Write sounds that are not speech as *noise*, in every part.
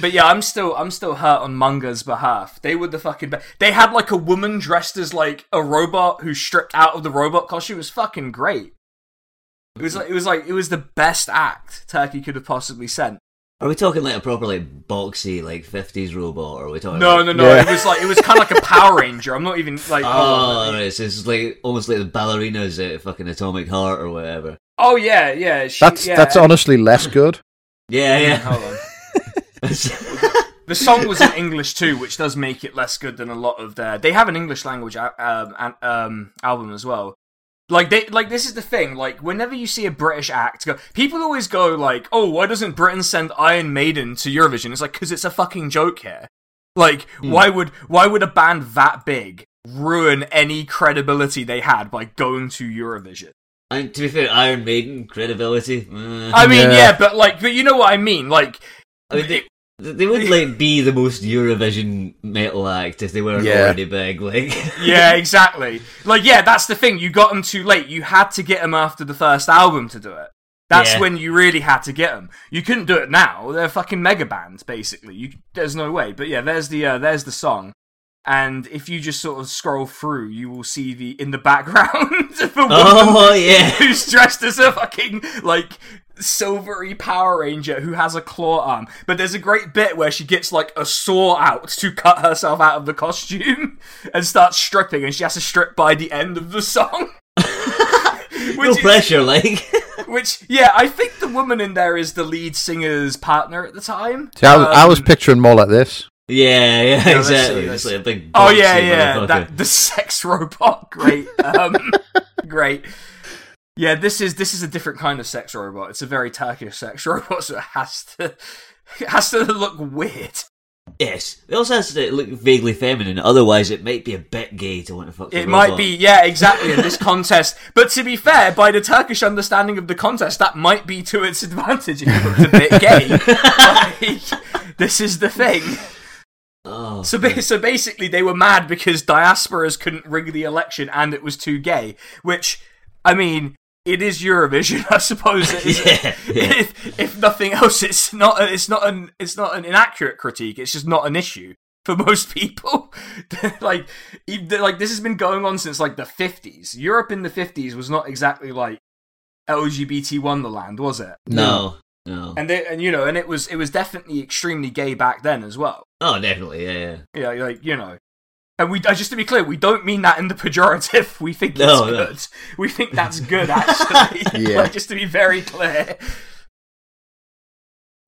But yeah, I'm still I'm still hurt on Manga's behalf. They were the fucking be- they had like a woman dressed as like a robot who stripped out of the robot costume. It was fucking great. It was like it was like it was the best act Turkey could have possibly sent. Are we talking like a proper like boxy like fifties robot, or are we talking? No, like... no, no. Yeah. It was like it was kind of like a Power *laughs* Ranger. I'm not even like. Oh, right, so it's like almost like the ballerinas at fucking Atomic Heart or whatever. Oh yeah, yeah. She, That's yeah, that's honestly less good. Yeah, yeah. Hold *laughs* on. The song was in English too, which does make it less good than a lot of their. They have an English language um, an- um, album as well. Like they, like this is the thing. Like whenever you see a British act, go, people always go like, "Oh, why doesn't Britain send Iron Maiden to Eurovision?" It's like because it's a fucking joke here. Like, why would why would a band that big ruin any credibility they had by going to Eurovision? and to be fair, Iron Maiden credibility. uh, I mean, Yeah. yeah, but like, but you know what I mean. Like, I mean, they, they would *laughs* like be the most Eurovision metal act if they weren't Yeah. already big. Like, *laughs* yeah, exactly. Like, yeah, that's the thing. You got them too late. You had to get them after the first album to do it. That's Yeah. when you really had to get them. You couldn't do it now. They're fucking mega bands, basically. You, there's no way. But yeah, there's the uh, there's the song. And if you just sort of scroll through, you will see the in the background *laughs* of a woman oh yeah, who's dressed as a fucking like silvery Power Ranger who has a claw arm. But there's a great bit where she gets like a saw out to cut herself out of the costume *laughs* and starts stripping, and she has to strip by the end of the song. *laughs* no which, is, pressure. Like, *laughs* which, yeah, I think the woman in there is the lead singer's partner at the time. See, I, was- I was Um, picturing more like this. yeah, yeah, let's exactly. see, It's like a big. Oh yeah, yeah, that the sex robot. Great, um, great. Yeah, this is this is a different kind of sex robot. It's a very Turkish sex *laughs* robot, so it has to it has to look weird. Yes, it also has to look vaguely feminine. Otherwise, it might be a bit gay to want to fuck. the It might robot. be, yeah, exactly in this *laughs* contest. But to be fair, by the Turkish understanding of the contest, that might be to its advantage if it looked a bit gay. *laughs* like, this is the thing. Oh, So, ba- so basically, they were mad because diasporas couldn't rig the election and it was too gay. Which, I mean, it is Eurovision, *laughs* I suppose. *laughs* Yeah, yeah. if, if nothing else, it's not it's not an. It's not an inaccurate critique. It's just not an issue for *laughs* most people. like, e- like this has been going on since like the fifties. Europe in the fifties was not exactly like LGBT wonderland, was it? No, no. And they, and you know, and it was it was definitely extremely gay back then as well. Oh, definitely. Yeah, yeah. Yeah, like you know, and we just to be clear, we don't mean that in the pejorative. *laughs* We think No, it's no. good. We think that's *laughs* good, actually. Yeah. *laughs* like, just to be very clear.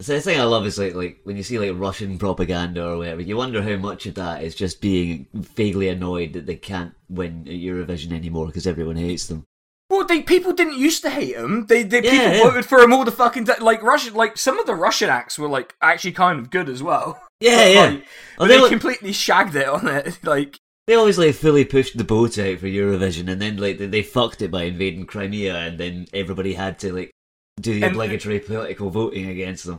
So the thing I love is like like when you see like Russian propaganda or whatever, you wonder how much of that is just being vaguely annoyed that they can't win Eurovision anymore because everyone hates them. Well, they people didn't used to hate him. They, they Yeah, people yeah. voted for him all the fucking day. Like Russian, like some of the Russian acts were like actually kind of good as well. Yeah, yeah. Like, but they they completely shagged it on it. *laughs* Like, They always like fully pushed the boat out for Eurovision, and then like they, they fucked it by invading Crimea, and then everybody had to like do the And- obligatory political voting against them.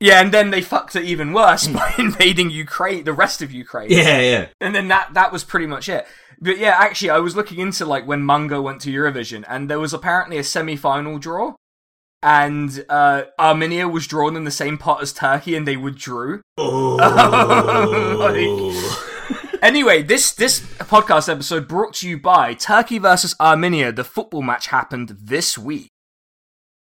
yeah, and then they fucked it even worse by *laughs* invading Ukraine, the rest of Ukraine. Yeah, yeah. and then that that was pretty much it. But yeah, actually, I was looking into like when Manga went to Eurovision, and there was apparently a semi-final draw, and uh, Armenia was drawn in the same pot as Turkey, and they withdrew. Oh, *laughs* Anyway, this this podcast episode brought to you by Turkey versus Armenia. The football match happened this week.